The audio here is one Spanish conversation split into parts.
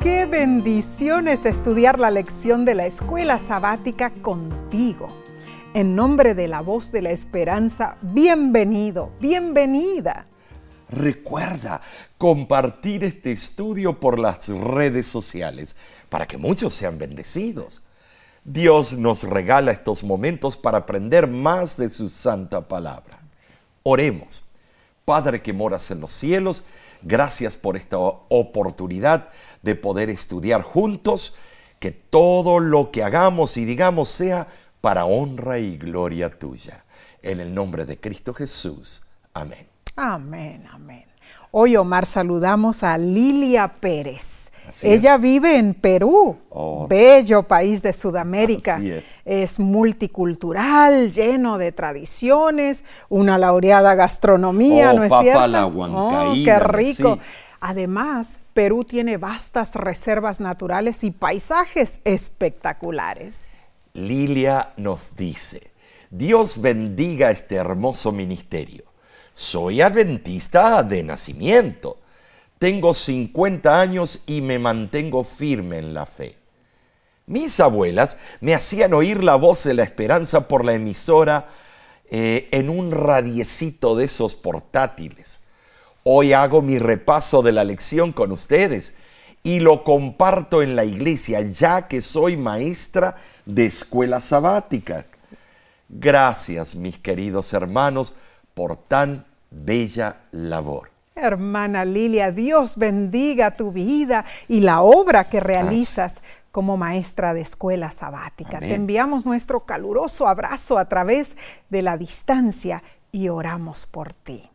Qué bendición es estudiar la lección de la escuela sabática contigo. En nombre de la voz de la esperanza, bienvenido, bienvenida. Recuerda compartir este estudio por las redes sociales para que muchos sean bendecidos. Dios nos regala estos momentos para aprender más de su santa palabra. Oremos. Padre que moras en los cielos, gracias por esta oportunidad de poder estudiar juntos, que todo lo que hagamos y digamos sea para honra y gloria tuya. En el nombre de Cristo Jesús. Amén. Amén, amén. Hoy, Omar, saludamos a Lilia Pérez. Ella vive en Perú, oh. bello país de Sudamérica. es. multicultural, lleno de tradiciones, una laureada gastronomía, oh, ¿no es cierto? La oh, qué rico. Además, Perú tiene vastas reservas naturales y paisajes espectaculares. Lilia nos dice, Dios bendiga este hermoso ministerio soy adventista de nacimiento. Tengo 50 años y me mantengo firme en la fe. Mis abuelas me hacían oír la voz de la esperanza por la emisora eh, en un radiecito de esos portátiles. Hoy hago mi repaso de la lección con ustedes y lo comparto en la iglesia ya que soy maestra de escuela sabática. Gracias, mis queridos hermanos, por tan bella labor. Hermana Lilia, Dios bendiga tu vida y la obra que realizas como maestra de escuela sabática. Te enviamos nuestro caluroso abrazo a través de la distancia y oramos por ti.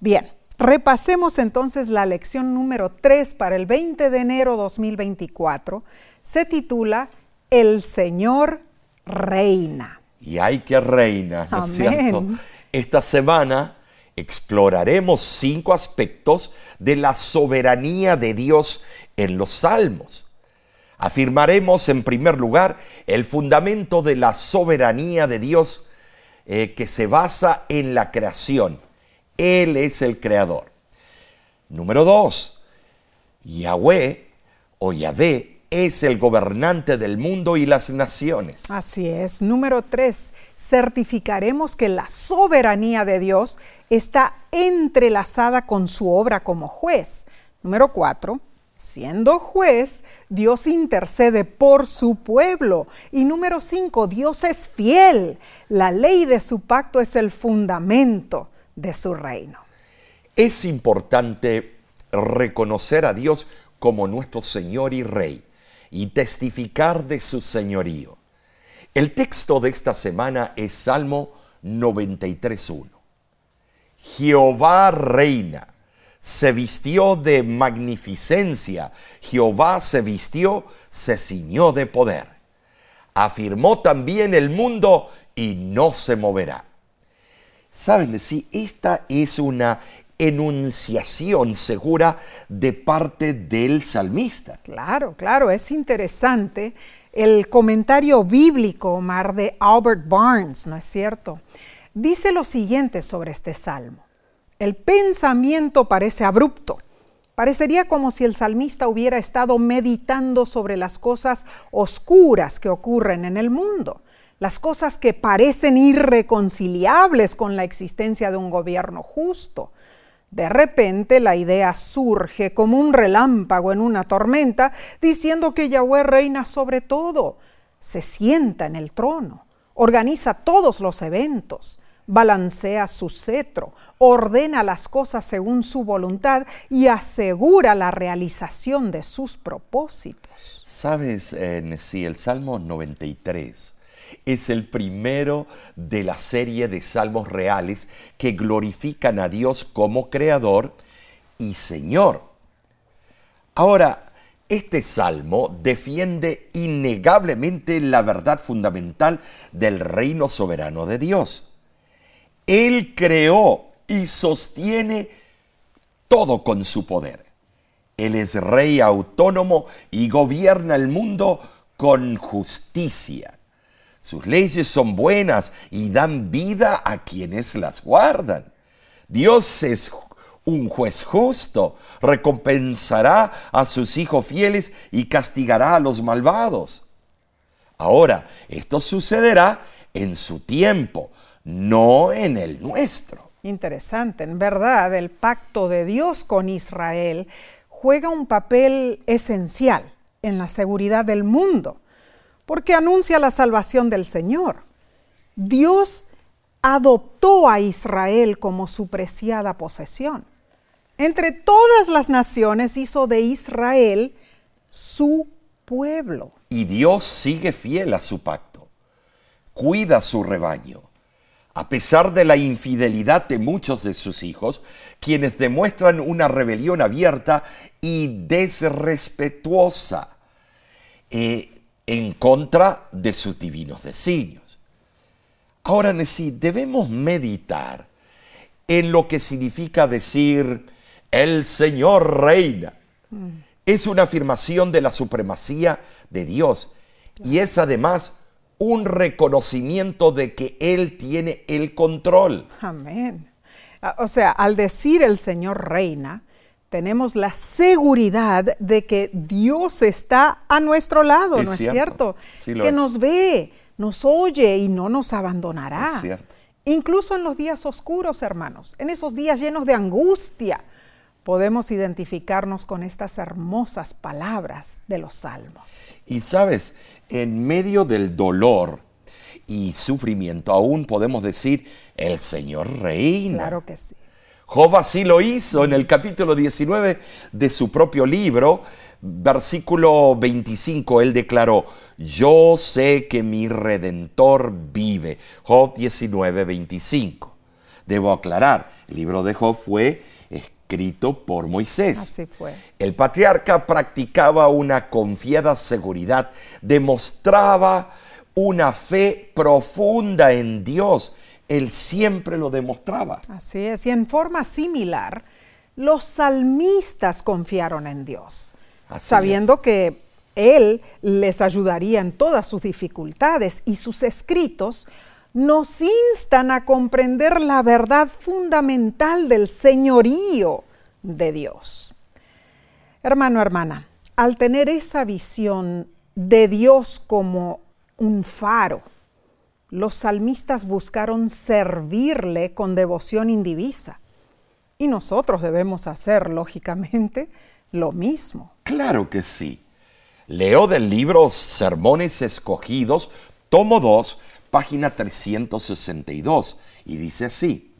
Bien, repasemos entonces la lección número 3 para el 20 de enero 2024. Se titula El Señor reina. Y hay que reina, ¿no es cierto? Esta semana exploraremos cinco aspectos de la soberanía de Dios en los salmos. Afirmaremos en primer lugar el fundamento de la soberanía de Dios eh, que se basa en la creación. Él es el creador. Número dos, Yahweh o Yahvé es el gobernante del mundo y las naciones. Así es. Número tres, certificaremos que la soberanía de Dios está entrelazada con su obra como juez. Número cuatro, siendo juez, Dios intercede por su pueblo. Y número cinco, Dios es fiel. La ley de su pacto es el fundamento de su reino. Es importante reconocer a Dios como nuestro Señor y Rey y testificar de su señorío. El texto de esta semana es Salmo 93.1. Jehová reina, se vistió de magnificencia, Jehová se vistió, se ciñó de poder. Afirmó también el mundo y no se moverá. Saben, si esta es una enunciación segura de parte del salmista. Claro, claro, es interesante el comentario bíblico, Omar, de Albert Barnes, ¿no es cierto? Dice lo siguiente sobre este salmo. El pensamiento parece abrupto. Parecería como si el salmista hubiera estado meditando sobre las cosas oscuras que ocurren en el mundo las cosas que parecen irreconciliables con la existencia de un gobierno justo, de repente la idea surge como un relámpago en una tormenta, diciendo que Yahweh reina sobre todo, se sienta en el trono, organiza todos los eventos, balancea su cetro, ordena las cosas según su voluntad y asegura la realización de sus propósitos. Sabes, sí, el Salmo 93 es el primero de la serie de salmos reales que glorifican a Dios como creador y Señor. Ahora, este salmo defiende innegablemente la verdad fundamental del reino soberano de Dios. Él creó y sostiene todo con su poder. Él es rey autónomo y gobierna el mundo con justicia. Sus leyes son buenas y dan vida a quienes las guardan. Dios es Un juez justo recompensará a sus hijos fieles y castigará a los malvados. Ahora, esto sucederá en su tiempo, no en el nuestro. Interesante, en verdad, el pacto de Dios con Israel juega un papel esencial en la seguridad del mundo, porque anuncia la salvación del Señor. Dios adoptó a Israel como su preciada posesión. Entre todas las naciones hizo de Israel su pueblo. Y Dios sigue fiel a su pacto. Cuida su rebaño. A pesar de la infidelidad de muchos de sus hijos, quienes demuestran una rebelión abierta y desrespetuosa eh, en contra de sus divinos designios. Ahora, sí, debemos meditar en lo que significa decir el Señor reina. Es una afirmación de la supremacía de Dios y es además un reconocimiento de que Él tiene el control. Amén. Ah, o sea, al decir el Señor reina, tenemos la seguridad de que Dios está a nuestro lado, ¿no es cierto? que nos ve, nos oye y no nos abandonará. Es cierto. Incluso en los días oscuros, hermanos, en esos días llenos de angustia, podemos identificarnos con estas hermosas palabras de los salmos. Y sabes, en medio del dolor y sufrimiento, aún podemos decir, el Señor reina. Claro que sí. Job así lo hizo en el capítulo 19 de su propio libro, versículo 25, él declaró, yo sé que mi redentor vive. Job 19, 25. Debo aclarar, el libro de Job fue escrito por Moisés. Así fue. El patriarca practicaba una confiada seguridad, demostraba una fe profunda en Dios. Él siempre lo demostraba. Así es, y en forma similar, los salmistas confiaron en Dios sabiendo que Él les ayudaría en todas sus dificultades y sus escritos nos instan a comprender la verdad fundamental del señorío de Dios. Hermano, hermana, al tener esa visión de Dios como un faro, los salmistas buscaron servirle con devoción indivisa. Y nosotros debemos hacer, lógicamente, lo mismo. Claro que sí. Leo del libro Sermones Escogidos, tomo 2, página 362, y dice así.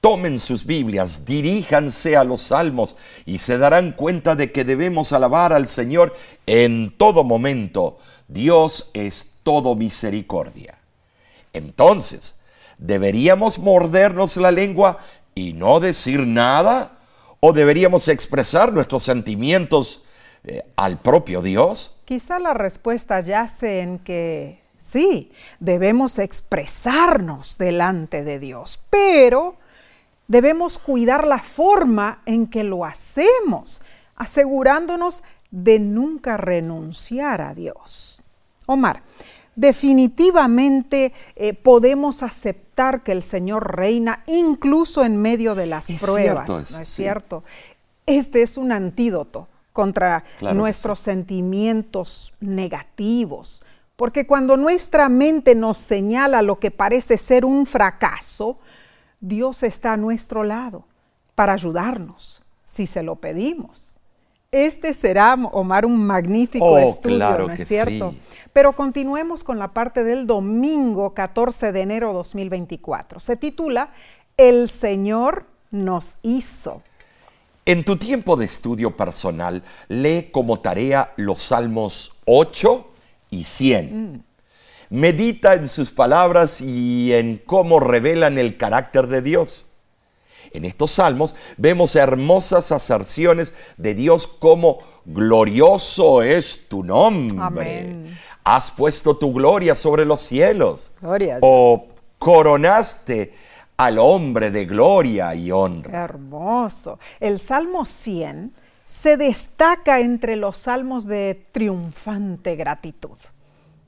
Tomen sus Biblias, diríjanse a los salmos y se darán cuenta de que debemos alabar al Señor en todo momento. Dios es todo misericordia. Entonces, ¿deberíamos mordernos la lengua y no decir nada? ¿O deberíamos expresar nuestros sentimientos eh, al propio Dios? Quizá la respuesta yace en que sí, debemos expresarnos delante de Dios, pero debemos cuidar la forma en que lo hacemos, asegurándonos de nunca renunciar a Dios. Omar, definitivamente eh, podemos aceptar que el Señor reina incluso en medio de las pruebas, ¿no es cierto? Este es un antídoto contra nuestros sentimientos negativos, porque cuando nuestra mente nos señala lo que parece ser un fracaso, Dios está a nuestro lado para ayudarnos si se lo pedimos. Este será, Omar, un magnífico oh, estudio, claro ¿no es que cierto? Sí. Pero continuemos con la parte del domingo 14 de enero 2024. Se titula El Señor nos hizo. En tu tiempo de estudio personal, lee como tarea los Salmos 8 y 100. Mm. Medita en sus palabras y en cómo revelan el carácter de Dios. En estos salmos vemos hermosas aserciones de Dios como glorioso es tu nombre. Amén. Has puesto tu gloria sobre los cielos. Gloria a o coronaste al hombre de gloria y honra. Hermoso. El Salmo 100 se destaca entre los salmos de triunfante gratitud.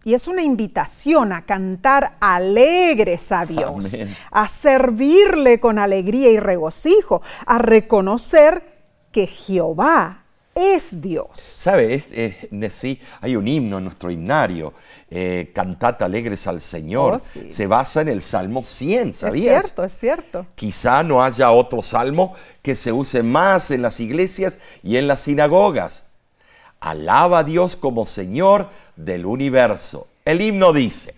Y es una invitación a cantar alegres a Dios, Amén. a servirle con alegría y regocijo, a reconocer que Jehová es Dios. ¿Sabe? Es- es- sí, hay un himno en nuestro himnario, eh, Cantad alegres al Señor. Oh, sí. Se basa en el Salmo 100, Es ¿sabías? cierto, es cierto. Quizá no haya otro salmo que se use más en las iglesias y en las sinagogas. Alaba a Dios como Señor del universo. El himno dice,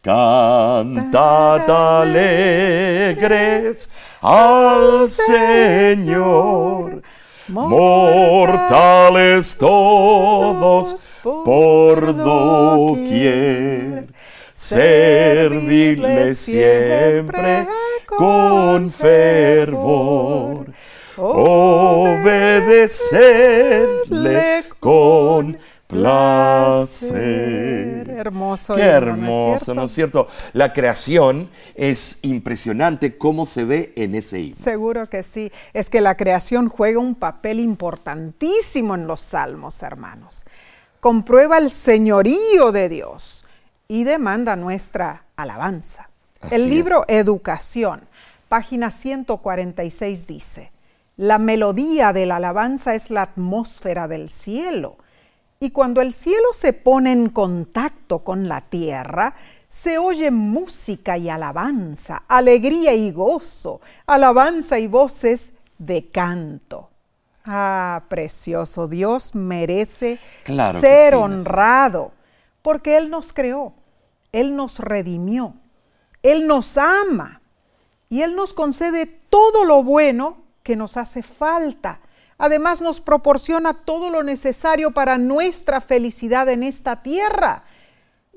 Cantad alegres al Señor, mortales todos por doquier. Servirle siempre con fervor, obedecerle con placer. Hermoso. Qué himno, ¿no es hermoso? ¿no es cierto? La creación es impresionante cómo se ve en ese himno. Seguro que sí. Es que la creación juega un papel importantísimo en los salmos, hermanos. Comprueba el señorío de Dios y demanda nuestra alabanza. Así el es. libro Educación, página 146 dice, la melodía de la alabanza es la atmósfera del cielo. Y cuando el cielo se pone en contacto con la tierra, se oye música y alabanza, alegría y gozo, alabanza y voces de canto. Ah, precioso, Dios merece Claro ser sí, honrado, porque Él nos creó, Él nos redimió, Él nos ama y Él nos concede todo lo bueno que nos hace falta. Además nos proporciona todo lo necesario para nuestra felicidad en esta tierra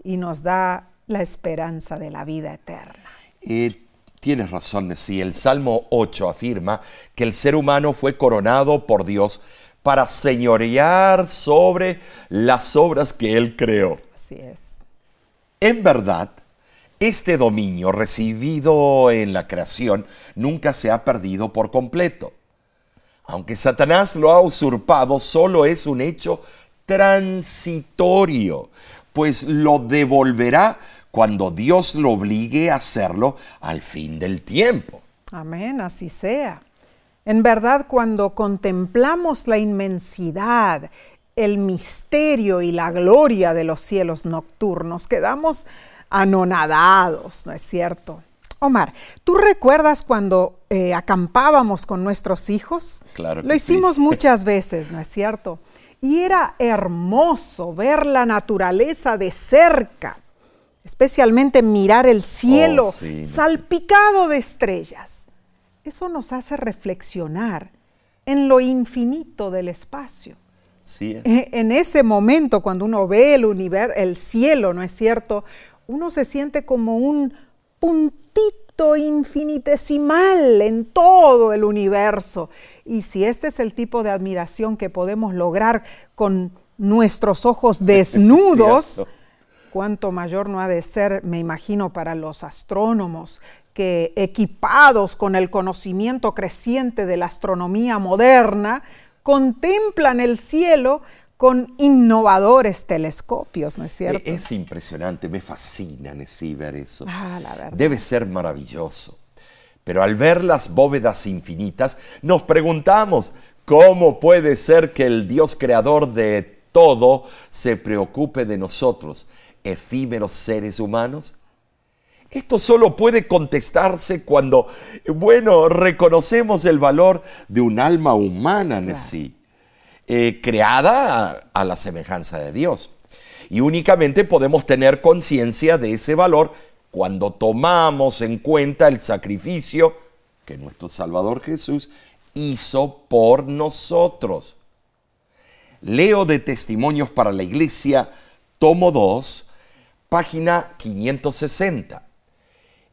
y nos da la esperanza de la vida eterna. Eh, tienes razón, sí. El Salmo 8 afirma que el ser humano fue coronado por Dios para señorear sobre las obras que Él creó. Así es. En verdad, este dominio recibido en la creación nunca se ha perdido por completo. Aunque Satanás lo ha usurpado, solo es un hecho transitorio, pues lo devolverá cuando Dios lo obligue a hacerlo al fin del tiempo. Amén, así sea. En verdad, cuando contemplamos la inmensidad, el misterio y la gloria de los cielos nocturnos, quedamos anonadados, ¿no es cierto? Omar, ¿tú recuerdas cuando eh, acampábamos con nuestros hijos? Claro que Lo sí. hicimos muchas veces, ¿no es cierto? Y era hermoso ver la naturaleza de cerca, especialmente mirar el cielo Oh, sí, salpicado de estrellas. Eso nos hace reflexionar en lo infinito del espacio. Sí. E- En ese momento, cuando uno ve el, univer- el cielo, ¿no es cierto? Uno se siente como un puntito infinitesimal en todo el universo. Y si este es el tipo de admiración que podemos lograr con nuestros ojos desnudos, cuánto mayor no ha de ser, me imagino, para los astrónomos que equipados con el conocimiento creciente de la astronomía moderna, contemplan el cielo con innovadores telescopios, ¿no es cierto? E-, Es impresionante, me fascina sí, ver eso. Ah, la verdad. Debe ser maravilloso. Pero al ver las bóvedas infinitas, nos preguntamos, ¿cómo puede ser que el Dios creador de todo se preocupe de nosotros, efímeros seres humanos? Esto solo puede contestarse cuando, bueno, reconocemos el valor de un alma humana sí, eh, creada a, a la semejanza de Dios. Y únicamente podemos tener conciencia de ese valor cuando tomamos en cuenta el sacrificio que nuestro Salvador Jesús hizo por nosotros. Leo de Testimonios para la Iglesia, tomo 2, página 560.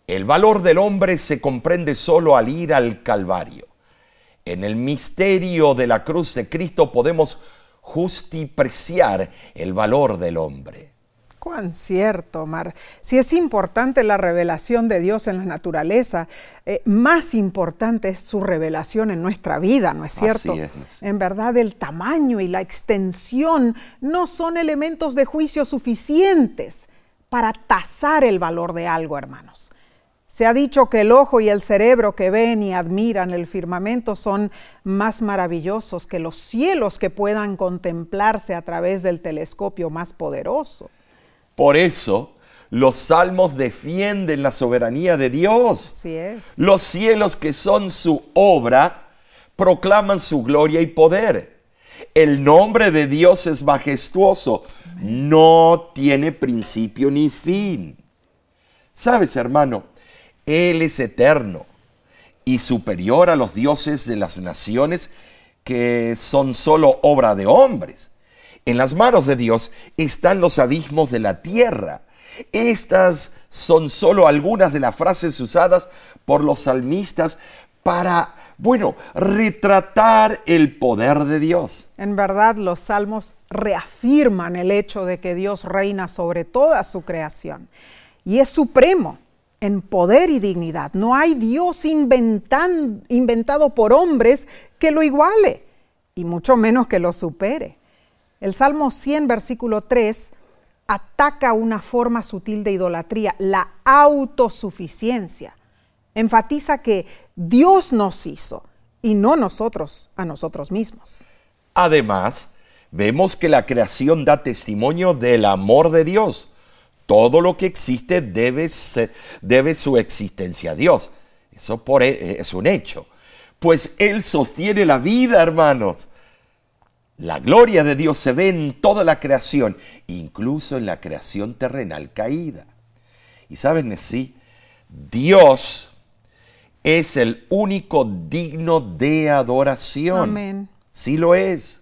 El valor del hombre se comprende solo al ir al Calvario. En el misterio de la cruz de Cristo podemos justipreciar el valor del hombre. Cuán cierto, Mar. Si es importante la revelación de Dios en la naturaleza, eh, más importante es su revelación en nuestra vida, ¿no es cierto? En verdad, el tamaño y la extensión no son elementos de juicio suficientes para tasar el valor de algo, hermanos. Se ha dicho que el ojo y el cerebro que ven y admiran el firmamento son más maravillosos que los cielos que puedan contemplarse a través del telescopio más poderoso. Por eso los salmos defienden la soberanía de Dios. Así es. Los cielos que son su obra proclaman su gloria y poder. El nombre de Dios es majestuoso, no tiene principio ni fin. Sabes, hermano, Él es eterno y superior a los dioses de las naciones que son solo obra de hombres. En las manos de Dios están los abismos de la tierra. Estas son solo algunas de las frases usadas por los salmistas para, bueno, retratar el poder de Dios. En verdad, los salmos reafirman el hecho de que Dios reina sobre toda su creación y es supremo en poder y dignidad. No hay Dios inventado por hombres que lo iguale y mucho menos que lo supere. El Salmo 100, versículo 3, ataca una forma sutil de idolatría, la autosuficiencia. Enfatiza que Dios nos hizo y no nosotros a nosotros mismos. Además, vemos que la creación da testimonio del amor de Dios. Todo lo que existe debe, debe su existencia a Dios. Eso por, e, es un hecho. Pues Él sostiene la vida, hermanos. La gloria de Dios se ve en toda la creación, incluso en la creación terrenal caída. Y saben, sí, Dios es el único digno de adoración. Amén. Sí lo es.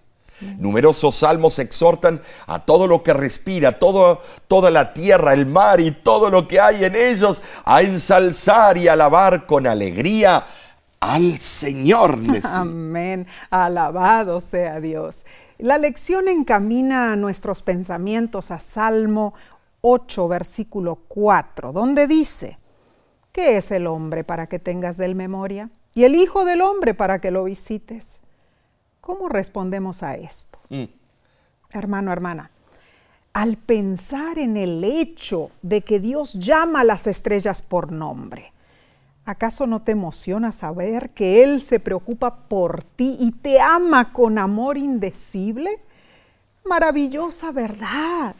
Numerosos salmos exhortan a todo lo que respira, todo, toda la tierra, el mar y todo lo que hay en ellos a ensalzar y alabar con alegría al Señor. Amén. Alabado sea Dios. La lección encamina nuestros pensamientos a Salmo 8, versículo 4, donde dice, ¿qué es el hombre para que tengas de él memoria? Y el Hijo del hombre para que lo visites. ¿Cómo respondemos a esto? Mm. Hermano, hermana, al pensar en el hecho de que Dios llama a las estrellas por nombre, ¿Acaso no te emociona saber que Él se preocupa por ti y te ama con amor indecible? Maravillosa verdad.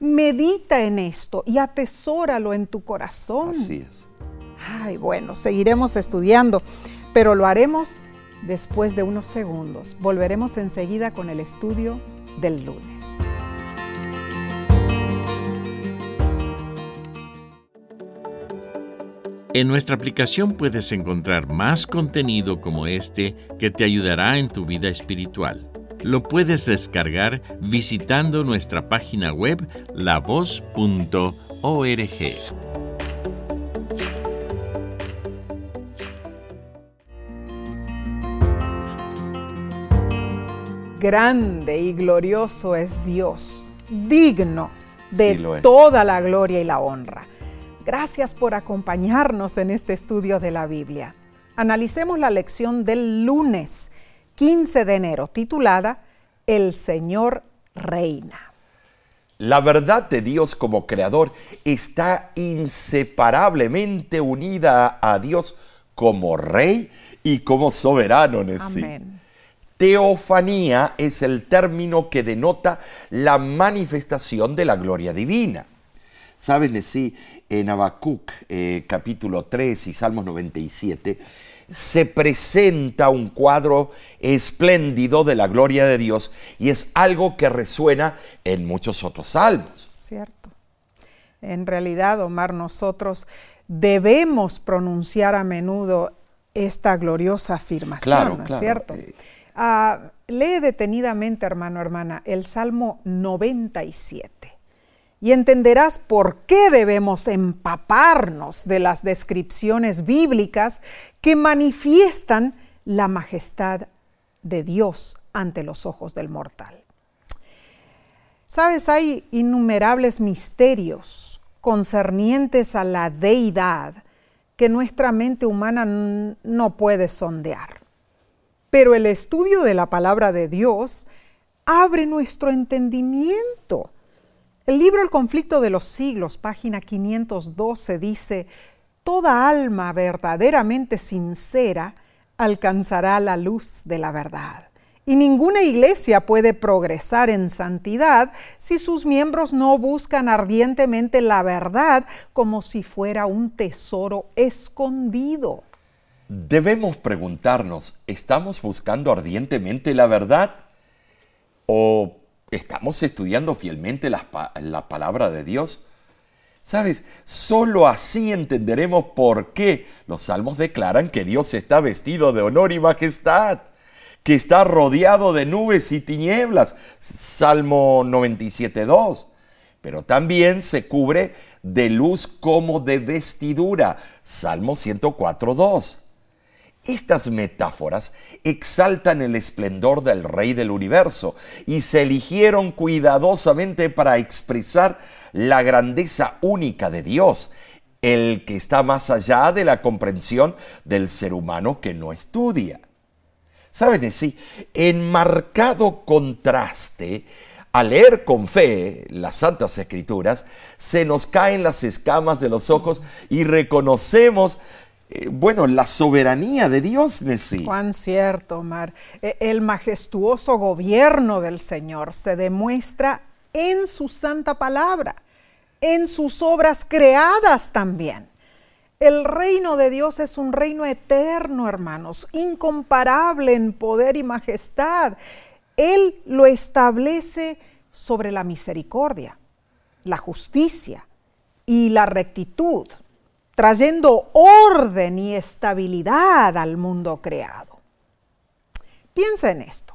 Medita en esto y atesóralo en tu corazón. Así es. Ay, bueno, seguiremos estudiando, pero lo haremos después de unos segundos. Volveremos enseguida con el estudio del lunes. En nuestra aplicación puedes encontrar más contenido como este que te ayudará en tu vida espiritual. Lo puedes descargar visitando nuestra página web lavoz.org. Grande y glorioso es Dios, digno de toda la gloria y la honra. Gracias por acompañarnos en este estudio de la Biblia. Analicemos la lección del lunes 15 de enero titulada El Señor reina. La verdad de Dios como creador está inseparablemente unida a Dios como rey y como soberano en sí. Teofanía es el término que denota la manifestación de la gloria divina. Sabes, sí, en Habacuc eh, capítulo 3 y Salmos 97 se presenta un cuadro espléndido de la gloria de Dios y es algo que resuena en muchos otros salmos. Cierto. En realidad, Omar, nosotros debemos pronunciar a menudo esta gloriosa afirmación, ¿no es cierto? Eh, ah, lee detenidamente, hermano, hermana, el Salmo 97 y entenderás por qué debemos empaparnos de las descripciones bíblicas que manifiestan la majestad de Dios ante los ojos del mortal. Sabes, hay innumerables misterios concernientes a la deidad que nuestra mente humana no puede sondear. Pero el estudio de la palabra de Dios abre nuestro entendimiento. El libro El conflicto de los siglos, página 512, dice, Toda alma verdaderamente sincera alcanzará la luz de la verdad. Y ninguna iglesia puede progresar en santidad si sus miembros no buscan ardientemente la verdad como si fuera un tesoro escondido. Debemos preguntarnos, ¿estamos buscando ardientemente la verdad? ¿O estamos estudiando fielmente la, palabra de Dios? Sabes, solo así entenderemos por qué los salmos declaran que Dios está vestido de honor y majestad que está rodeado de nubes y tinieblas. Salmo 97.2. Pero también se cubre de luz como de vestidura. Salmo 104.2. Estas metáforas exaltan el esplendor del Rey del universo y se eligieron cuidadosamente para expresar la grandeza única de Dios, el que está más allá de la comprensión del ser humano que no estudia. ¿Saben? Sí, en marcado contraste, al leer con fe las Santas Escrituras, se nos caen las escamas de los ojos y reconocemos eh, bueno, la soberanía de Dios, Nesí. Cuán cierto, Omar. E, el majestuoso gobierno del Señor se demuestra en su santa palabra, en sus obras creadas también. El reino de Dios es un reino eterno, hermanos, incomparable en poder y majestad. Él lo establece sobre la misericordia, la justicia y la rectitud, trayendo orden y estabilidad al mundo creado. Piensa en esto.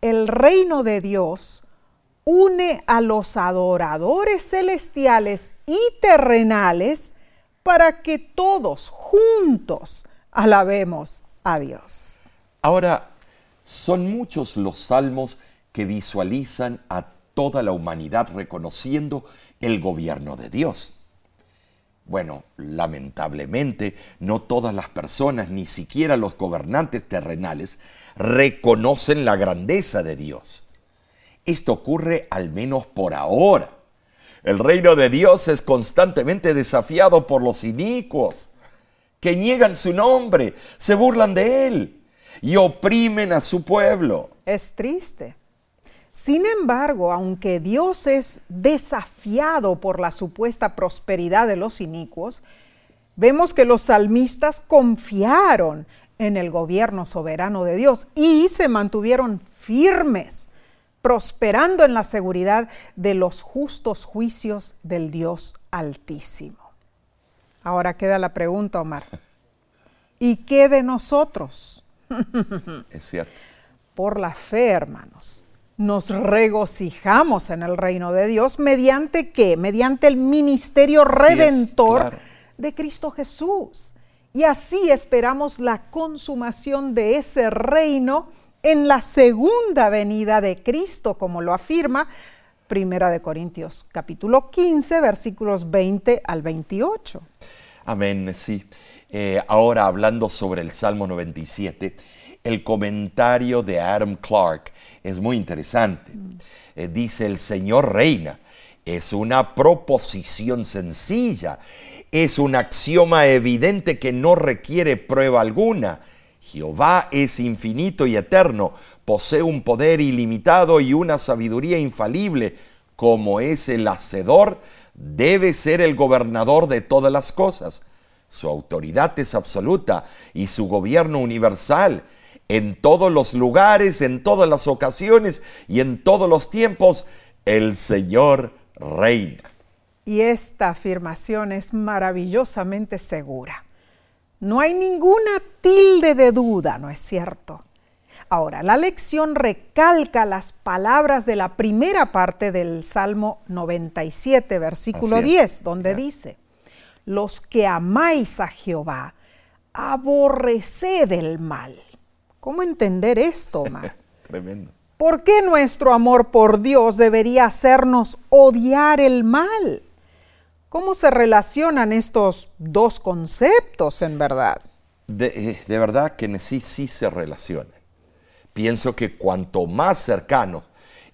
El reino de Dios une a los adoradores celestiales y terrenales para que todos juntos alabemos a Dios. Ahora, son muchos los salmos que visualizan a toda la humanidad reconociendo el gobierno de Dios. Bueno, lamentablemente no todas las personas, ni siquiera los gobernantes terrenales, reconocen la grandeza de Dios. Esto ocurre al menos por ahora. El reino de Dios es constantemente desafiado por los inicuos, que niegan su nombre, se burlan de él y oprimen a su pueblo. Es triste. Sin embargo, aunque Dios es desafiado por la supuesta prosperidad de los inicuos, vemos que los salmistas confiaron en el gobierno soberano de Dios y se mantuvieron firmes prosperando en la seguridad de los justos juicios del Dios Altísimo. Ahora queda la pregunta, Omar. ¿Y qué de nosotros? Es cierto. Por la fe, hermanos, nos regocijamos en el reino de Dios mediante qué? Mediante el ministerio redentor de Cristo Jesús. Y así esperamos la consumación de ese reino en la segunda venida de Cristo, como lo afirma Primera de Corintios capítulo 15, versículos 20 al 28. Amén, sí. Eh, ahora hablando sobre el Salmo 97, el comentario de Adam Clark es muy interesante. Eh, dice, el Señor reina. Es una proposición sencilla, es un axioma evidente que no requiere prueba alguna Jehová es infinito y eterno, posee un poder ilimitado y una sabiduría infalible. Como es el hacedor, debe ser el gobernador de todas las cosas. Su autoridad es absoluta y su gobierno universal. En todos los lugares, en todas las ocasiones y en todos los tiempos, el Señor reina. Y esta afirmación es maravillosamente segura. No hay ninguna tilde de duda, ¿no es cierto? Ahora, la lección recalca las palabras de la primera parte del Salmo 97, versículo 10, donde dice, los que amáis a Jehová, aborreced el mal. ¿Cómo entender esto, Omar? Tremendo. ¿Por qué nuestro amor por Dios debería hacernos odiar el mal? ¿Cómo se relacionan estos dos conceptos en verdad? De, eh, de verdad que sí, sí se relacionan. Pienso que cuanto más cercano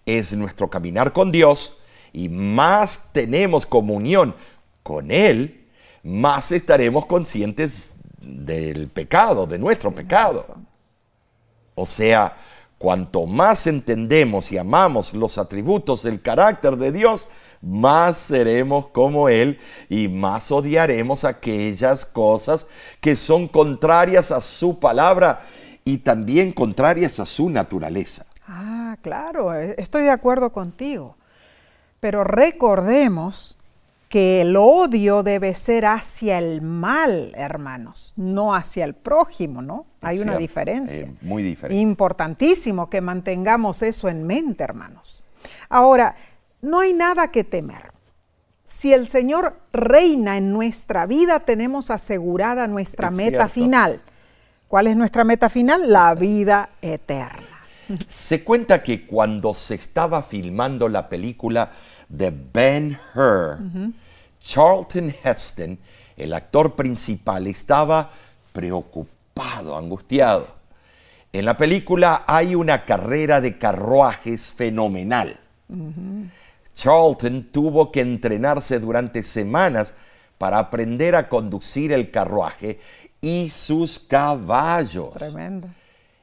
es nuestro caminar con Dios y más tenemos comunión con Él, más estaremos conscientes del pecado, de nuestro pecado. O sea, cuanto más entendemos y amamos los atributos del carácter de Dios, más seremos como Él y más odiaremos aquellas cosas que son contrarias a su palabra y también contrarias a su naturaleza. Ah, claro, e, estoy de acuerdo contigo. Pero recordemos que el odio debe ser hacia el mal, hermanos, no hacia el prójimo, ¿no? Hay una diferencia. Eh, muy diferente. Importantísimo que mantengamos eso en mente, hermanos. Ahora, no hay nada que temer. Si el Señor reina en nuestra vida, tenemos asegurada nuestra meta final. ¿Cuál es nuestra meta final? La vida eterna. Se cuenta que cuando se estaba filmando la película de Ben Hur, Charlton Heston, el actor principal, estaba preocupado, angustiado. En la película hay una carrera de carruajes fenomenal. Charlton tuvo que entrenarse durante semanas para aprender a conducir el carruaje y sus caballos. Tremendo.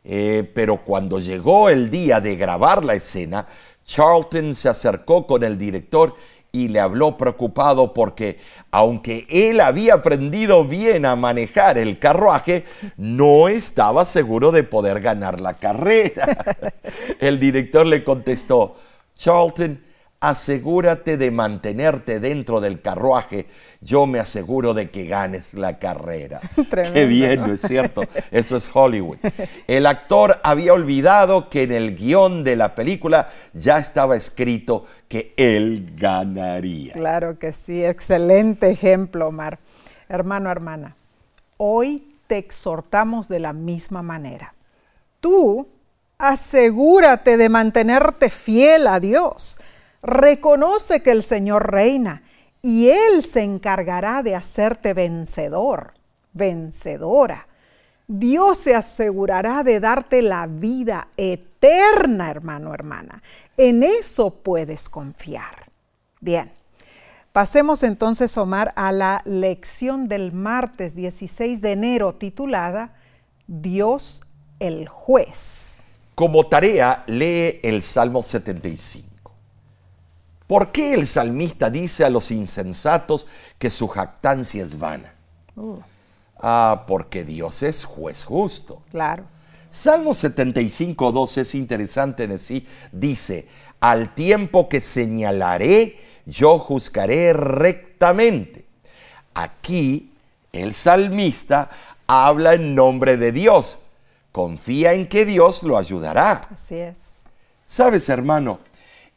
Eh, pero cuando llegó el día de grabar la escena, Charlton se acercó con el director y le habló preocupado porque aunque él había aprendido bien a manejar el carruaje, no estaba seguro de poder ganar la carrera. El director le contestó, Charlton, asegúrate de mantenerte dentro del carruaje, yo me aseguro de que ganes la carrera. Qué bien, ¿no es cierto? Eso es Hollywood. El actor había olvidado que en el guion de la película ya estaba escrito que él ganaría. Claro que sí, excelente ejemplo, Omar. Hermano, hermana, hoy te exhortamos de la misma manera. Tú asegúrate de mantenerte fiel a Dios Reconoce que el Señor reina y Él se encargará de hacerte vencedor, vencedora. Dios se asegurará de darte la vida eterna, hermano, hermana. En eso puedes confiar. Bien, pasemos entonces, Omar, a la lección del martes 16 de enero titulada Dios el juez. Como tarea, lee el Salmo 75. ¿Por qué el salmista dice a los insensatos que su jactancia es vana? Uh. Ah, porque Dios es juez justo. Claro. Salmo 75, 2 es interesante en sí. Dice, al tiempo que señalaré, yo juzgaré rectamente. Aquí el salmista habla en nombre de Dios. Confía en que Dios lo ayudará. Así es. Sabes, hermano,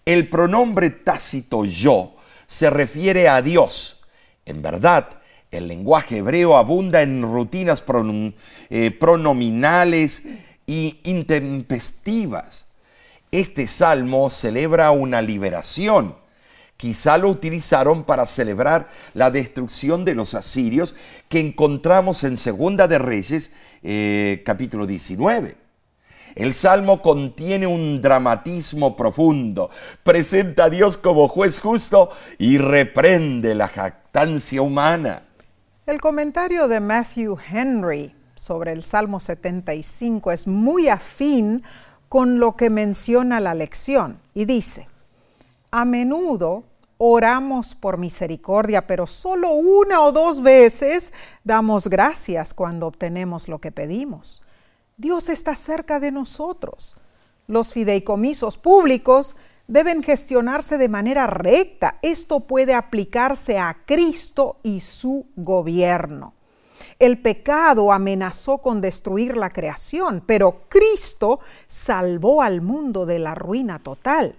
el pronombre tácito yo se refiere a Dios. En verdad, el lenguaje hebreo abunda en rutinas eh, pronominales y intempestivas. Este salmo celebra una liberación. Quizá lo utilizaron para celebrar la destrucción de los asirios que encontramos en Segunda de Reyes, eh, capítulo 19. El salmo contiene un dramatismo profundo, presenta a Dios como juez justo y reprende la jactancia humana. El comentario de Matthew Henry sobre el Salmo 75 es muy afín con lo que menciona la lección y dice, a menudo oramos por misericordia, pero solo una o dos veces damos gracias cuando obtenemos lo que pedimos. Dios está cerca de nosotros. Los fideicomisos públicos deben gestionarse de manera recta. Esto puede aplicarse a Cristo y su gobierno. El pecado amenazó con destruir la creación, pero Cristo salvó al mundo de la ruina total.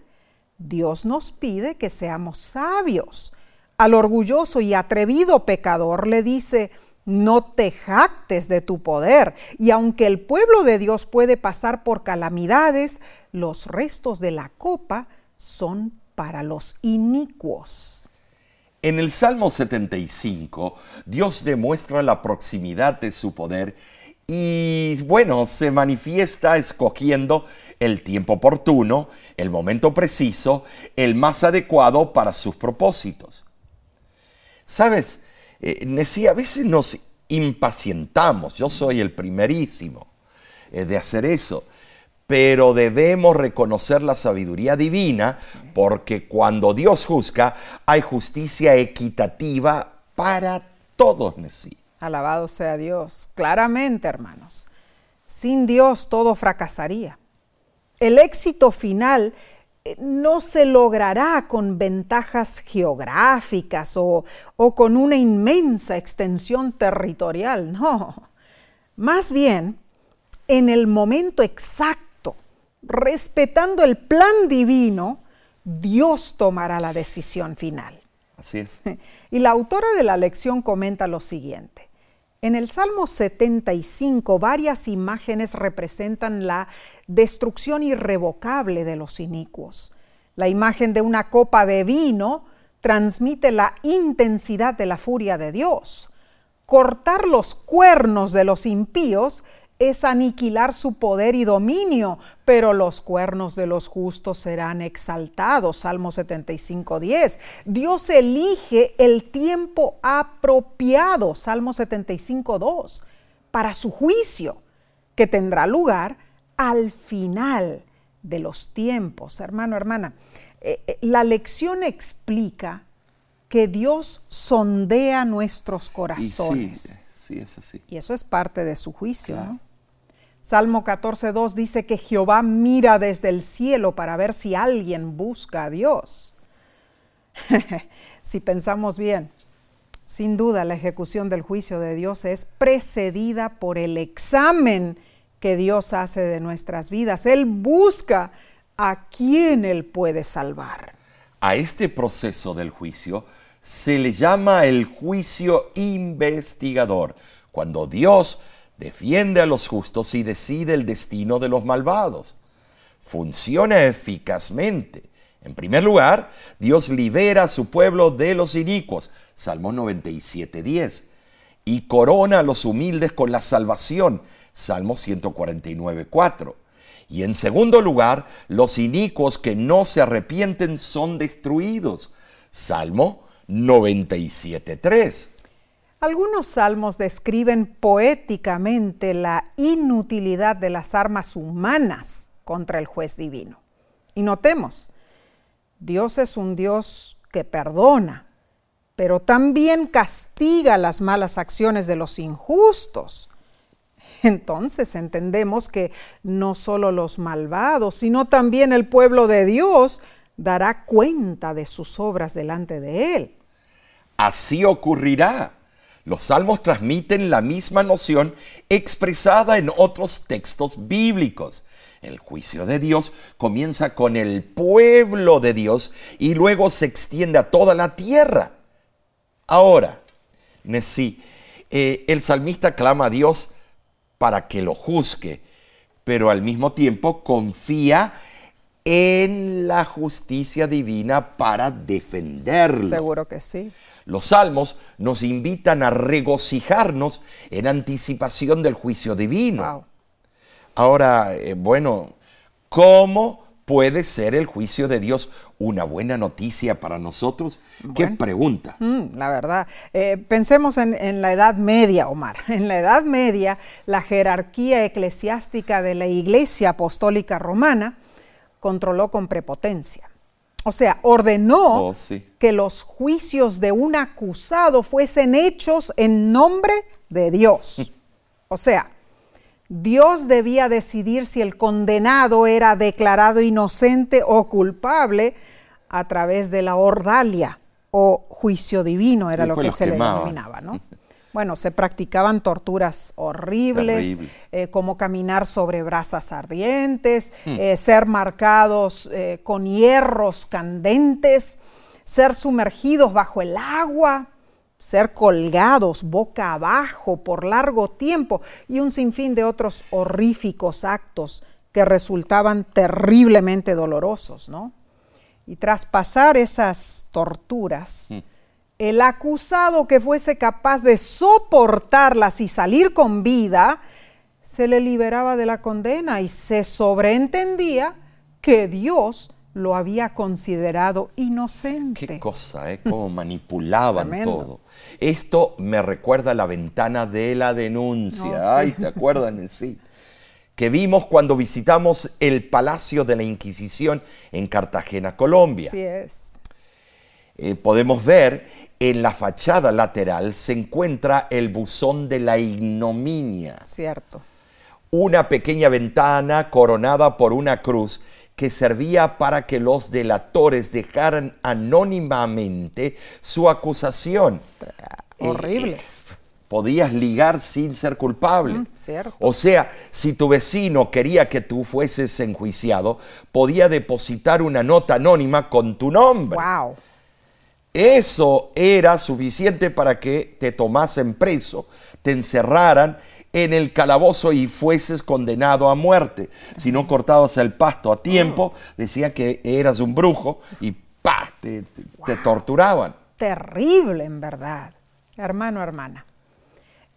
Dios nos pide que seamos sabios. Al orgulloso y atrevido pecador le dice, no te jactes de tu poder. Y aunque el pueblo de Dios puede pasar por calamidades, los restos de la copa son para los inicuos. En el Salmo 75, Dios demuestra la proximidad de su poder y bueno, se manifiesta escogiendo el tiempo oportuno, el momento preciso, el más adecuado para sus propósitos. Sabes, eh, a veces nos impacientamos, yo soy el primerísimo eh, de hacer eso, pero debemos reconocer la sabiduría divina porque cuando Dios juzga hay justicia equitativa para todos, Nesí. Alabado sea Dios. Claramente, hermanos, sin Dios todo fracasaría. El éxito final no se logrará con ventajas geográficas o, o, con una inmensa extensión territorial, no. Más bien, en el momento exacto, respetando el plan divino, Dios tomará la decisión final. Así es. Y la autora de la lección comenta lo siguiente. En el Salmo 75 varias imágenes representan la destrucción irrevocable de los inicuos. La imagen de una copa de vino transmite la intensidad de la furia de Dios. Cortar los cuernos de los impíos es aniquilar su poder y dominio, pero los cuernos de los justos serán exaltados. Salmo 75, 10. Dios elige el tiempo apropiado, Salmo 75, 2, para su juicio, que tendrá lugar al final de los tiempos. Hermano, hermana, eh, eh, la lección explica que Dios sondea nuestros corazones. sí, es así. Y eso es parte de su juicio. ¿no? Salmo 14.2 dice que Jehová mira desde el cielo para ver si alguien busca a Dios. si pensamos bien, sin duda la ejecución del juicio de Dios es precedida por el examen que Dios hace de nuestras vidas. Él busca a quien Él puede salvar. A este proceso del juicio se le llama el juicio investigador, cuando Dios defiende a los justos y decide el destino de los malvados. Funciona eficazmente. En primer lugar, Dios libera a su pueblo de los inicuos, Salmo 97.10, y corona a los humildes con la salvación, Salmo 149.4. Y en segundo lugar, los inicuos que no se arrepienten son destruidos, Salmo 97.3. Algunos salmos describen poéticamente la inutilidad de las armas humanas contra el juez divino. Y notemos, Dios es un Dios que perdona, pero también castiga las malas acciones de los injustos. Entonces entendemos que no solo los malvados, sino también el pueblo de Dios dará cuenta de sus obras delante de Él. Así ocurrirá los salmos transmiten la misma noción expresada en otros textos bíblicos. El juicio de Dios comienza con el pueblo de Dios y luego se extiende a toda la tierra. Ahora, Nesí, eh, el salmista clama a Dios para que lo juzgue, pero al mismo tiempo confía en la justicia divina para defenderlo. Seguro que sí. Los salmos nos invitan a regocijarnos en anticipación del juicio divino. Ahora, eh, bueno, ¿cómo puede ser el juicio de Dios una buena noticia para nosotros? ¿Qué pregunta? Mm, la verdad. Eh, pensemos en, en, la Edad Media, Omar. En la Edad Media, la jerarquía eclesiástica de la Iglesia Apostólica Romana controló con prepotencia. O sea, ordenó oh, que los juicios de un acusado fuesen hechos en nombre de Dios. O sea, Dios debía decidir si el condenado era declarado inocente o culpable a través de la ordalia o juicio divino, era lo que se le denominaba, ¿no? Bueno, se practicaban torturas horribles, eh, como caminar sobre brasas ardientes, hmm. eh, ser marcados eh, con hierros candentes, ser sumergidos bajo el agua, ser colgados boca abajo por largo tiempo y un sinfín de otros horríficos actos que resultaban terriblemente dolorosos, ¿no? Y tras pasar esas torturas, mm. El acusado que fuese capaz de soportarlas y salir con vida, se le liberaba de la condena y se sobreentendía que Dios lo había considerado inocente. Qué cosa, ¿eh? Cómo manipulaban todo. Esto me recuerda a la ventana de la denuncia. Ay, ¿te acuerdan sí? Que vimos cuando visitamos el Palacio de la Inquisición en Cartagena, Colombia. Así es. Eh, podemos ver en la fachada lateral se encuentra el buzón de la ignominia. Cierto. Una pequeña ventana coronada por una cruz que servía para que los delatores dejaran anónimamente su acusación. Horrible. Eh, podías ligar sin ser culpable. O sea, si tu vecino quería que tú fueses enjuiciado, podía depositar una nota anónima con tu nombre. Wow. Eso era suficiente para que te tomasen preso, te encerraran en el calabozo y fueses condenado a muerte. Si no cortabas el pasto a tiempo, decía que eras un brujo y ¡pah! te, te torturaban. Terrible, en verdad. Hermano, hermana,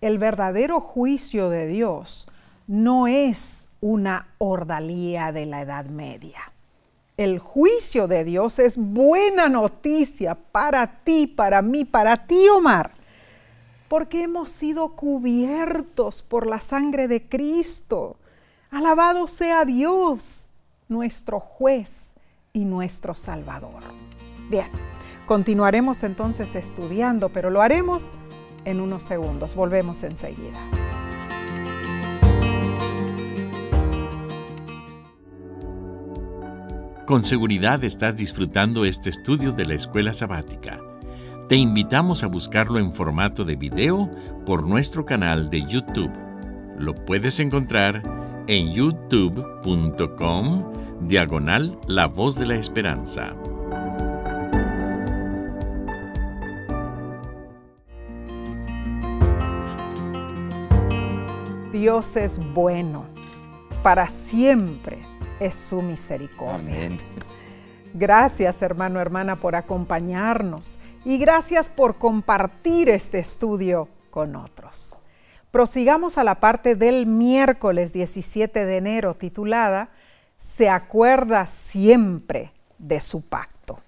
el verdadero juicio de Dios no es una ordalía de la Edad Media. El juicio de Dios es buena noticia para ti, para mí, para ti, Omar porque hemos sido cubiertos por la sangre de Cristo. Alabado sea Dios, nuestro juez y nuestro Salvador. Bien, continuaremos entonces estudiando, pero lo haremos en unos segundos. Volvemos enseguida. Con seguridad estás disfrutando este estudio de la escuela sabática. Te invitamos a buscarlo en formato de video por nuestro canal de YouTube. Lo puedes encontrar en youtube.com diagonal La Voz de la Esperanza. Dios es bueno, para siempre es su misericordia. Gracias hermano, hermana, por acompañarnos y gracias por compartir este estudio con otros. Prosigamos a la parte del miércoles 17 de enero titulada Se acuerda siempre de su pacto.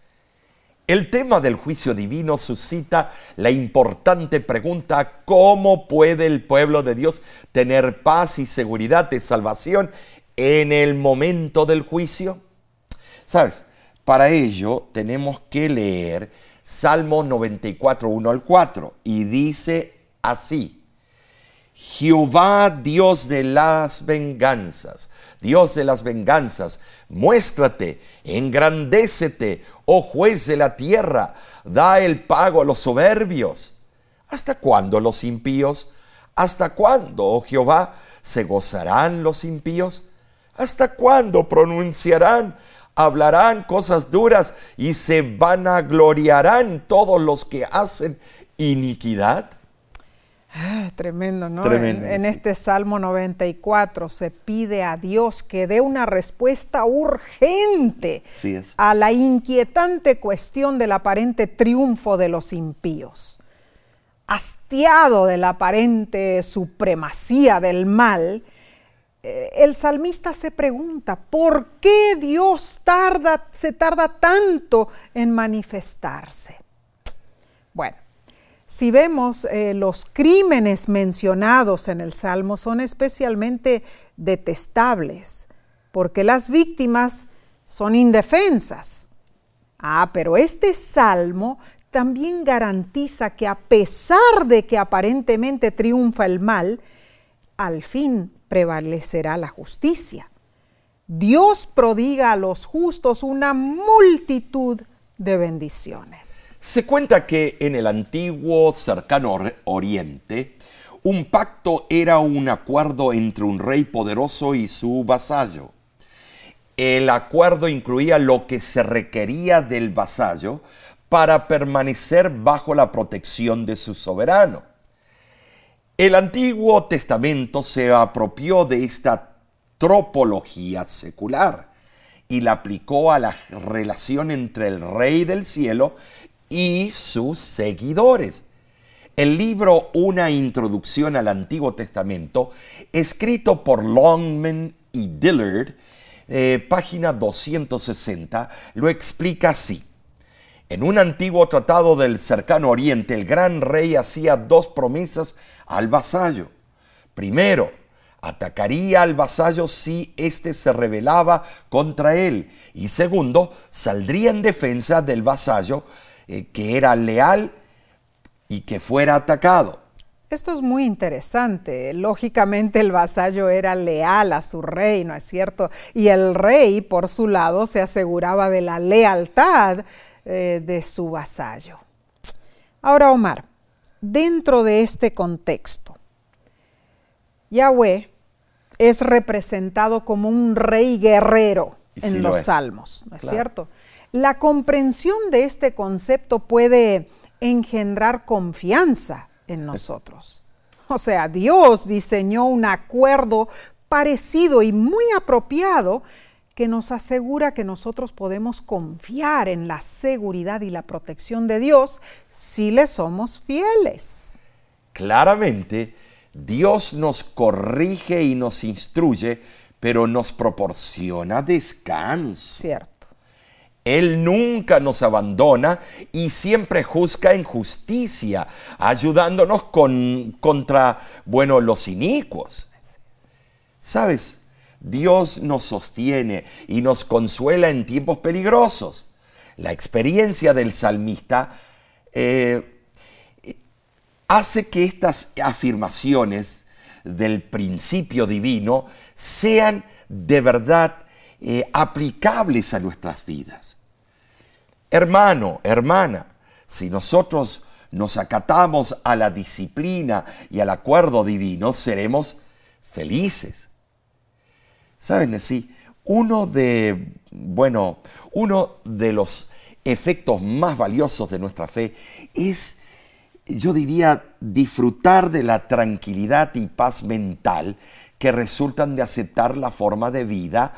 El tema del juicio divino suscita la importante pregunta, ¿cómo puede el pueblo de Dios tener paz y seguridad de salvación en el momento del juicio? ¿Sabes? Para ello tenemos que leer Salmo 94, 1 al 4 y dice así, Jehová Dios de las venganzas, Dios de las venganzas, muéstrate, engrandécete, oh juez de la tierra, da el pago a los soberbios. ¿Hasta cuándo los impíos? ¿Hasta cuándo, oh Jehová, se gozarán los impíos? ¿Hasta cuándo pronunciarán hablarán cosas duras y se vanagloriarán todos los que hacen iniquidad. Ah, tremendo, ¿no? en, este Salmo 94 se pide a Dios que dé una respuesta urgente a la inquietante cuestión del aparente triunfo de los impíos. Hastiado de la aparente supremacía del mal, el salmista se pregunta, ¿por qué Dios se tarda tanto en manifestarse? Bueno, si vemos eh, los crímenes mencionados en el Salmo son especialmente detestables, porque las víctimas son indefensas. Ah, pero este Salmo también garantiza que a pesar de que aparentemente triunfa el mal, al fin prevalecerá la justicia. Dios prodiga a los justos una multitud de bendiciones. Se cuenta que en el antiguo cercano oriente, un pacto era un acuerdo entre un rey poderoso y su vasallo. El acuerdo incluía lo que se requería del vasallo para permanecer bajo la protección de su soberano. El Antiguo Testamento se apropió de esta tropología secular y la aplicó a la relación entre el Rey del Cielo y sus seguidores. El libro Una introducción al Antiguo Testamento, escrito por Longman y Dillard, eh, página 260, lo explica así. En un antiguo tratado del cercano oriente, el gran rey hacía dos promesas al vasallo. Primero, atacaría al vasallo si éste se rebelaba contra él. Y segundo, saldría en defensa del vasallo eh, que era leal y que fuera atacado. Esto es muy interesante. Lógicamente el vasallo era leal a su rey, ¿no es cierto? Y el rey, por su lado, se aseguraba de la lealtad eh, de su vasallo. Ahora, Omar, dentro de este contexto, Yahweh es representado como un rey guerrero en los salmos, ¿no es cierto? La comprensión de este concepto puede engendrar confianza en nosotros. O sea, Dios diseñó un acuerdo parecido y muy apropiado que nos asegura que nosotros podemos confiar en la seguridad y la protección de Dios si le somos fieles. Claramente, Dios nos corrige y nos instruye, pero nos proporciona descanso. Cierto. Él nunca nos abandona y siempre juzga en justicia, ayudándonos con, contra, bueno, los inicuos. ¿Sabes? Dios nos sostiene y nos consuela en tiempos peligrosos. La experiencia del salmista eh, hace que estas afirmaciones del principio divino sean de verdad eh, aplicables a nuestras vidas. Hermano, hermana, si nosotros nos acatamos a la disciplina y al acuerdo divino, seremos felices. ¿Saben así? Uno de, bueno, uno de los efectos más valiosos de nuestra fe es, yo diría, disfrutar de la tranquilidad y paz mental que resultan de aceptar la forma de vida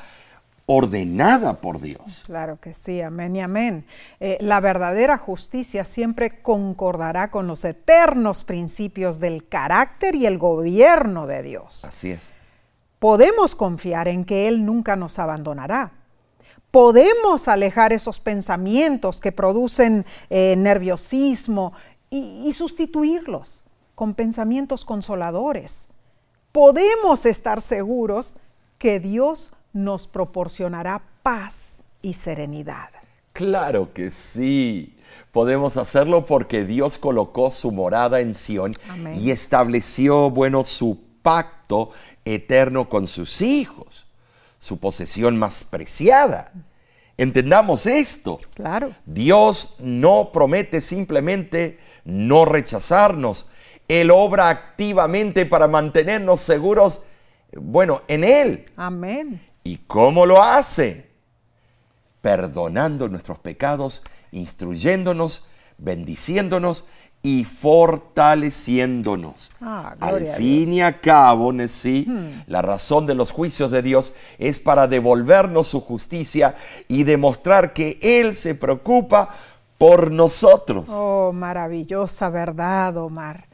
ordenada por Dios. Claro que sí, amén y amén. Eh, la verdadera justicia siempre concordará con los eternos principios del carácter y el gobierno de Dios. Así es. Podemos confiar en que Él nunca nos abandonará. Podemos alejar esos pensamientos que producen eh, nerviosismo y sustituirlos con pensamientos consoladores. Podemos estar seguros que Dios nos proporcionará paz y serenidad. Claro que sí. Podemos hacerlo porque Dios colocó su morada en Sión y estableció, bueno, su pacto eterno con sus hijos, su posesión más preciada. Entendamos esto. Claro. Dios no promete simplemente no rechazarnos. Él obra activamente para mantenernos seguros, bueno, en Él. Amén. ¿Y cómo lo hace? Perdonando nuestros pecados, instruyéndonos, bendiciéndonos y fortaleciéndonos. Ah, Al fin y a cabo, sí, hmm. la razón de los juicios de Dios es para devolvernos su justicia y demostrar que Él se preocupa por nosotros. Oh, maravillosa verdad, Omar.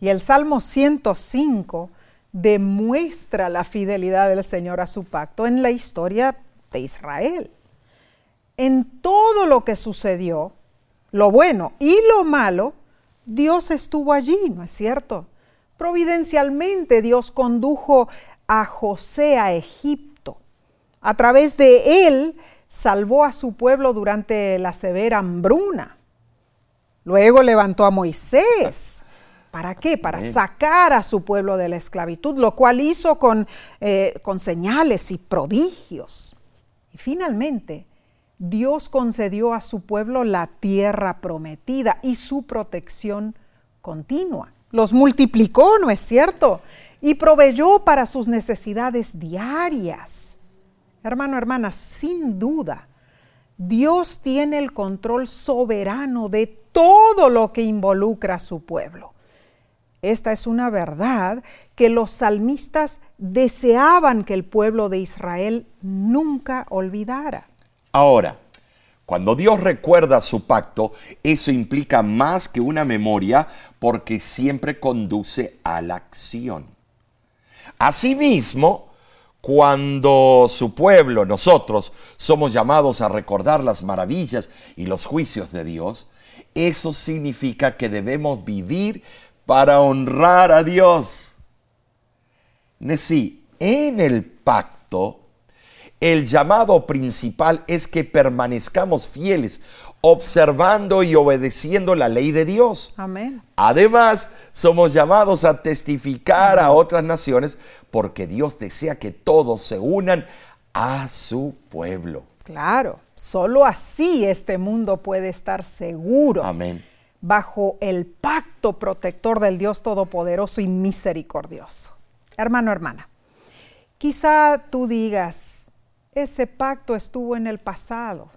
Y el Salmo 105 demuestra la fidelidad del Señor a su pacto en la historia de Israel. En todo lo que sucedió, lo bueno y lo malo, Dios estuvo allí, ¿no es cierto? Providencialmente Dios condujo a José a Egipto. A través de él salvó a su pueblo durante la severa hambruna. Luego levantó a Moisés ¿Para qué? Para sacar a su pueblo de la esclavitud, lo cual hizo con, eh, con señales y prodigios. Y finalmente, Dios concedió a su pueblo la tierra prometida y su protección continua. Los multiplicó, ¿no es cierto? Y proveyó para sus necesidades diarias. Hermano, hermana, sin duda, Dios tiene el control soberano de todo lo que involucra a su pueblo. Esta es una verdad que los salmistas deseaban que el pueblo de Israel nunca olvidara. Ahora, cuando Dios recuerda su pacto, eso implica más que una memoria porque siempre conduce a la acción. Asimismo, cuando su pueblo, nosotros, somos llamados a recordar las maravillas y los juicios de Dios, eso significa que debemos vivir para honrar a Dios. Sí, en el pacto, el llamado principal es que permanezcamos fieles, observando y obedeciendo la ley de Dios. Amén. Además, somos llamados a testificar a otras naciones porque Dios desea que todos se unan a su pueblo. Claro, solo así este mundo puede estar seguro. Amén bajo el pacto protector del Dios Todopoderoso y misericordioso. Hermano, hermana, quizá tú digas, ese pacto estuvo en el pasado.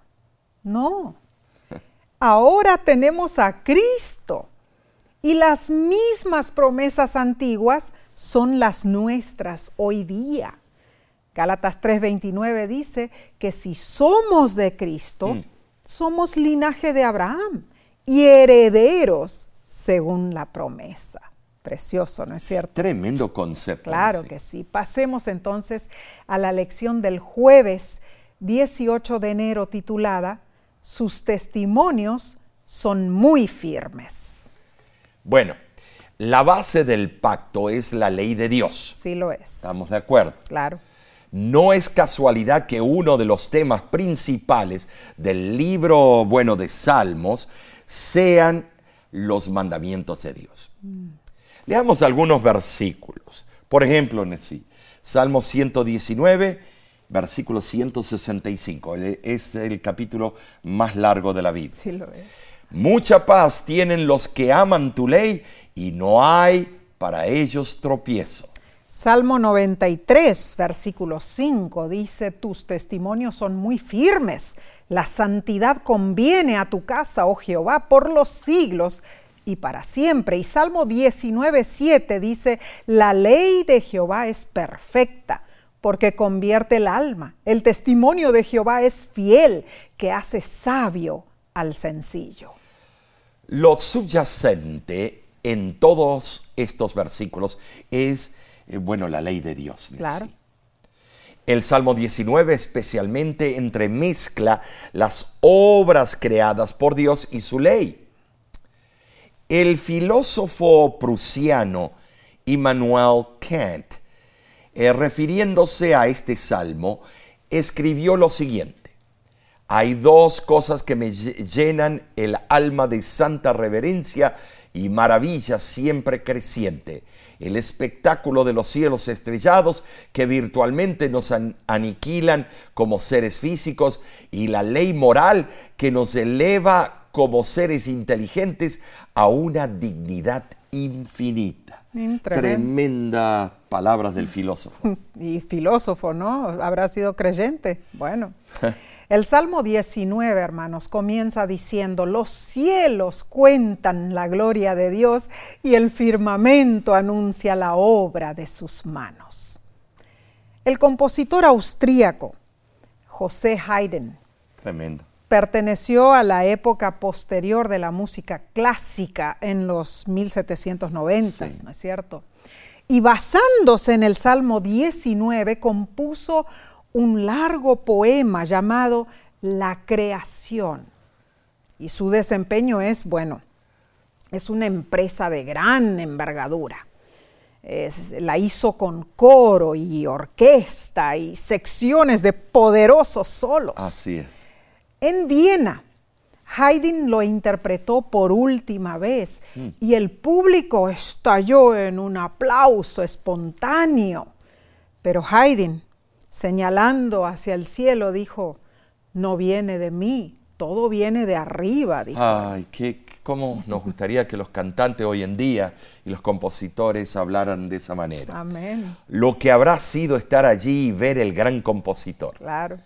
No, ahora tenemos a Cristo y las mismas promesas antiguas son las nuestras hoy día. Gálatas 3:29 dice que si somos de Cristo, mm. somos linaje de Abraham y herederos según la promesa. Precioso, ¿no es cierto? Tremendo concepto. Claro que sí. Pasemos entonces a la lección del jueves 18 de enero titulada Sus testimonios son muy firmes. Bueno, la base del pacto es la ley de Dios. Sí lo es. Estamos de acuerdo. Claro. No es casualidad que uno de los temas principales del libro, bueno, de Salmos, sean los mandamientos de Dios. Leamos algunos versículos. Por ejemplo, en Salmo 119, versículo 165. Es el capítulo más largo de la Biblia. Sí lo es. Mucha paz tienen los que aman tu ley y no hay para ellos tropiezo. Salmo 93, versículo 5 dice, tus testimonios son muy firmes, la santidad conviene a tu casa, oh Jehová, por los siglos y para siempre. Y Salmo 19, 7 dice, la ley de Jehová es perfecta porque convierte el alma. El testimonio de Jehová es fiel, que hace sabio al sencillo. Lo subyacente en todos estos versículos es eh, bueno, la ley de Dios. Claro. El Salmo 19 especialmente entremezcla las obras creadas por Dios y su ley. El filósofo prusiano Immanuel Kant, eh, refiriéndose a este salmo, escribió lo siguiente. Hay dos cosas que me llenan el alma de santa reverencia y maravilla siempre creciente. El espectáculo de los cielos estrellados que virtualmente nos aniquilan como seres físicos y la ley moral que nos eleva como seres inteligentes a una dignidad infinita. Tremenda palabras del filósofo. Y filósofo, ¿no? Habrá sido creyente. Bueno. El Salmo 19, hermanos, comienza diciendo, los cielos cuentan la gloria de Dios y el firmamento anuncia la obra de sus manos. El compositor austríaco José Haydn Tremendo. Perteneció a la época posterior de la música clásica en los 1790, ¿no es cierto? Y basándose en el Salmo 19, compuso un largo poema llamado La creación. Y su desempeño es, bueno, es una empresa de gran envergadura. la hizo con coro y orquesta y secciones de poderosos solos. Así es. En Viena, Haydn lo interpretó por última vez mm. y el público estalló en un aplauso espontáneo. Pero Haydn señalando hacia el cielo, dijo, no viene de mí, todo viene de arriba. Dijo. Ay, qué, cómo nos gustaría que los cantantes hoy en día y los compositores hablaran de esa manera. Amén. Lo que habrá sido estar allí y ver el gran compositor. Claro.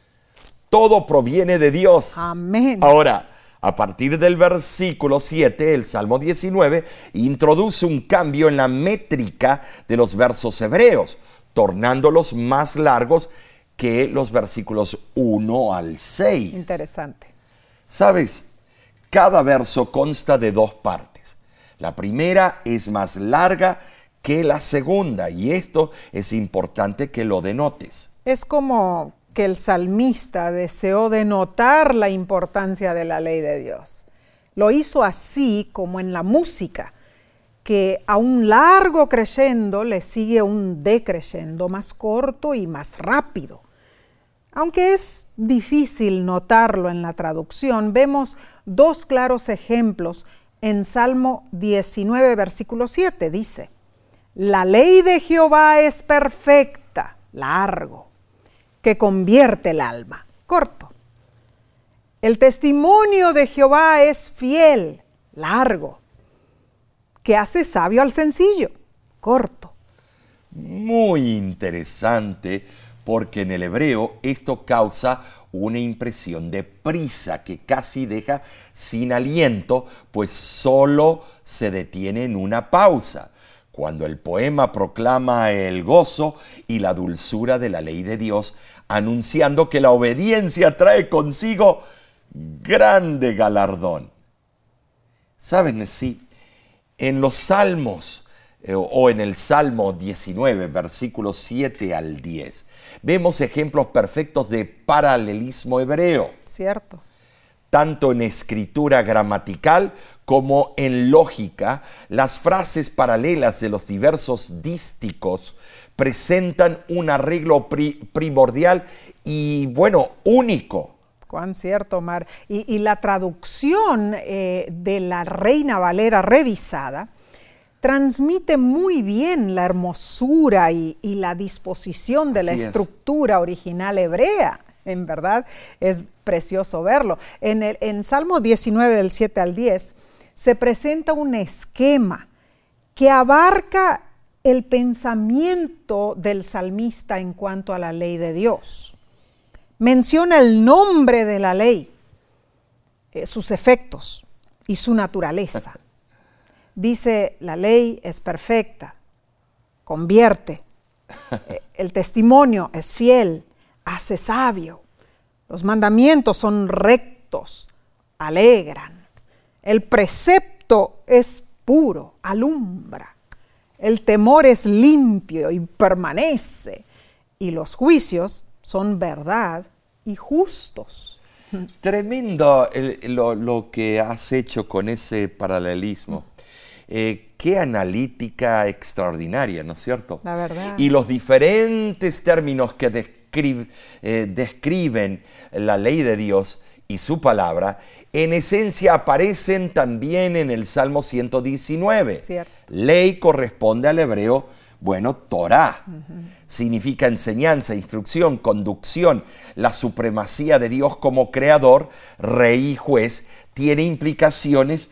Todo proviene de Dios. Amén. Ahora, a partir del versículo 7, el Salmo 19 introduce un cambio en la métrica de los versos hebreos, tornándolos más largos que los versículos 1 al 6. Interesante. Sabes, cada verso consta de dos partes. La primera es más larga que la segunda y esto es importante que lo denotes. Es como que el salmista deseó denotar la importancia de la ley de Dios. Lo hizo así como en la música, que a un largo creyendo le sigue un decreyendo más corto y más rápido. Aunque es difícil notarlo en la traducción, vemos dos claros ejemplos en Salmo 19, versículo 7. Dice, la ley de Jehová es perfecta, largo que convierte el alma. Corto. El testimonio de Jehová es fiel, largo, que hace sabio al sencillo, corto. Muy interesante porque en el hebreo esto causa una impresión de prisa que casi deja sin aliento, pues solo se detiene en una pausa cuando el poema proclama el gozo y la dulzura de la ley de Dios, anunciando que la obediencia trae consigo grande galardón. Saben, sí, en los salmos eh, o en el Salmo 19, versículos 7 al 10, vemos ejemplos perfectos de paralelismo hebreo. Cierto tanto en escritura gramatical como en lógica, las frases paralelas de los diversos dísticos presentan un arreglo primordial y, bueno, único. Cuán cierto, Mar. Y, la traducción eh, de la Reina Valera revisada transmite muy bien la hermosura y, la disposición de la estructura original hebrea en verdad es precioso verlo. En, el, en Salmo 19 del 7 al 10 se presenta un esquema que abarca el pensamiento del salmista en cuanto a la ley de Dios. Menciona el nombre de la ley, eh, sus efectos y su naturaleza. Dice, la ley es perfecta, convierte, eh, el testimonio es fiel, hace sabio. Los mandamientos son rectos, alegran. El precepto es puro, alumbra. El temor es limpio y permanece. Y los juicios son verdad y justos. Tremendo lo, que has hecho con ese paralelismo. Eh, qué analítica extraordinaria, ¿no es cierto? La verdad. Y los diferentes términos que eh, describen la ley de Dios y su palabra, en esencia aparecen también en el Salmo 119. Ley corresponde al hebreo, bueno, Torah. Significa enseñanza, instrucción, conducción. La supremacía de Dios como creador, rey y juez tiene implicaciones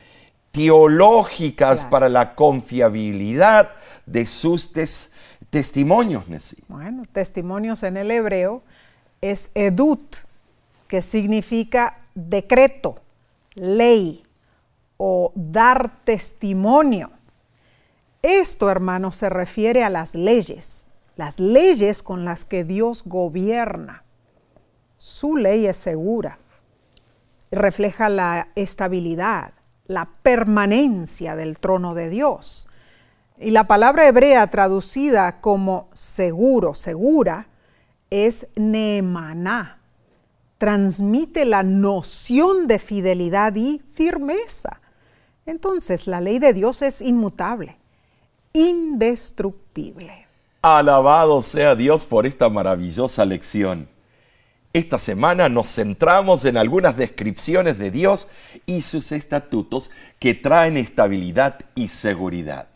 teológicas para la confiabilidad de sus testimonios testimonios, Nessie. Bueno, testimonios en el hebreo es edut, que significa decreto, ley o dar testimonio. Esto, hermano, se refiere a las leyes, las leyes con las que Dios gobierna. Su ley es segura, refleja la estabilidad, la permanencia del trono de Dios. Y la palabra hebrea traducida como seguro, segura, es neemaná. Transmite la noción de fidelidad y firmeza. Entonces la ley de Dios es inmutable, indestructible. Alabado sea Dios por esta maravillosa lección. Esta semana nos centramos en algunas descripciones de Dios y sus estatutos que traen estabilidad y seguridad.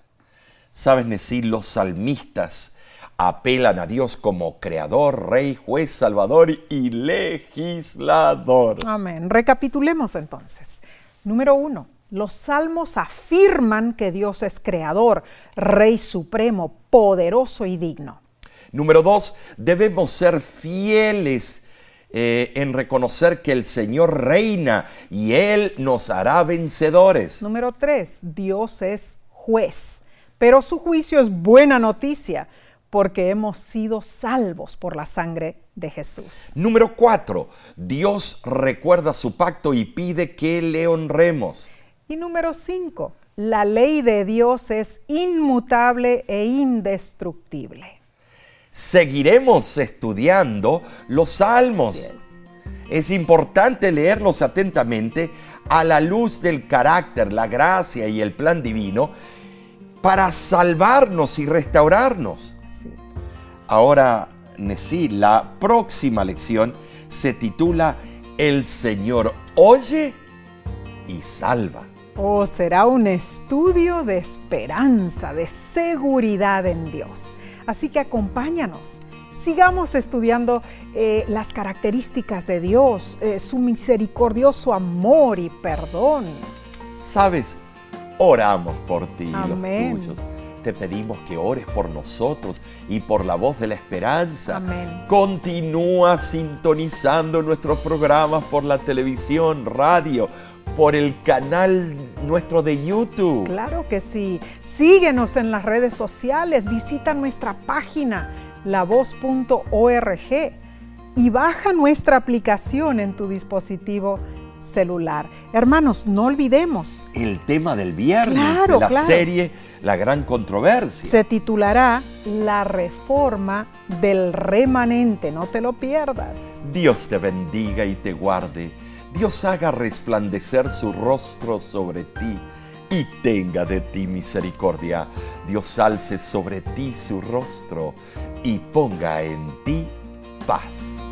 Sabes decir, los salmistas apelan a Dios como creador, rey, juez, salvador y legislador. Amén. Recapitulemos entonces. Número uno, los salmos afirman que Dios es creador, rey supremo, poderoso y digno. Número dos, debemos ser fieles eh, en reconocer que el Señor reina y Él nos hará vencedores. Número tres, Dios es juez, pero su juicio es buena noticia porque hemos sido salvos por la sangre de Jesús. Número cuatro, Dios recuerda su pacto y pide que le honremos. Y número cinco, la ley de Dios es inmutable e indestructible. Seguiremos estudiando los salmos. Así Es importante leerlos atentamente a la luz del carácter, la gracia y el plan divino para salvarnos y restaurarnos. Sí. Ahora, Nesí, la próxima lección se titula El Señor oye y salva. O será un estudio de esperanza, de seguridad en Dios. Así que acompáñanos. Sigamos estudiando eh, las características de Dios, eh, su misericordioso amor y perdón. Sabes, oramos por ti Amén. los tuyos. Te pedimos que ores por nosotros y por la voz de la esperanza. Amén. Continúa sintonizando nuestros programas por la televisión, radio, por el canal nuestro de YouTube. Claro que sí. Síguenos en las redes sociales, visita nuestra página lavoz.org y baja nuestra aplicación en tu dispositivo celular. Hermanos, no olvidemos, El tema del viernes Claro, de la claro. serie La Gran Controversia. se titulará La reforma del remanente, no te lo pierdas. Dios te bendiga y te guarde. Dios haga resplandecer su rostro sobre ti y tenga de ti misericordia. Dios alce sobre ti su rostro y ponga en ti paz.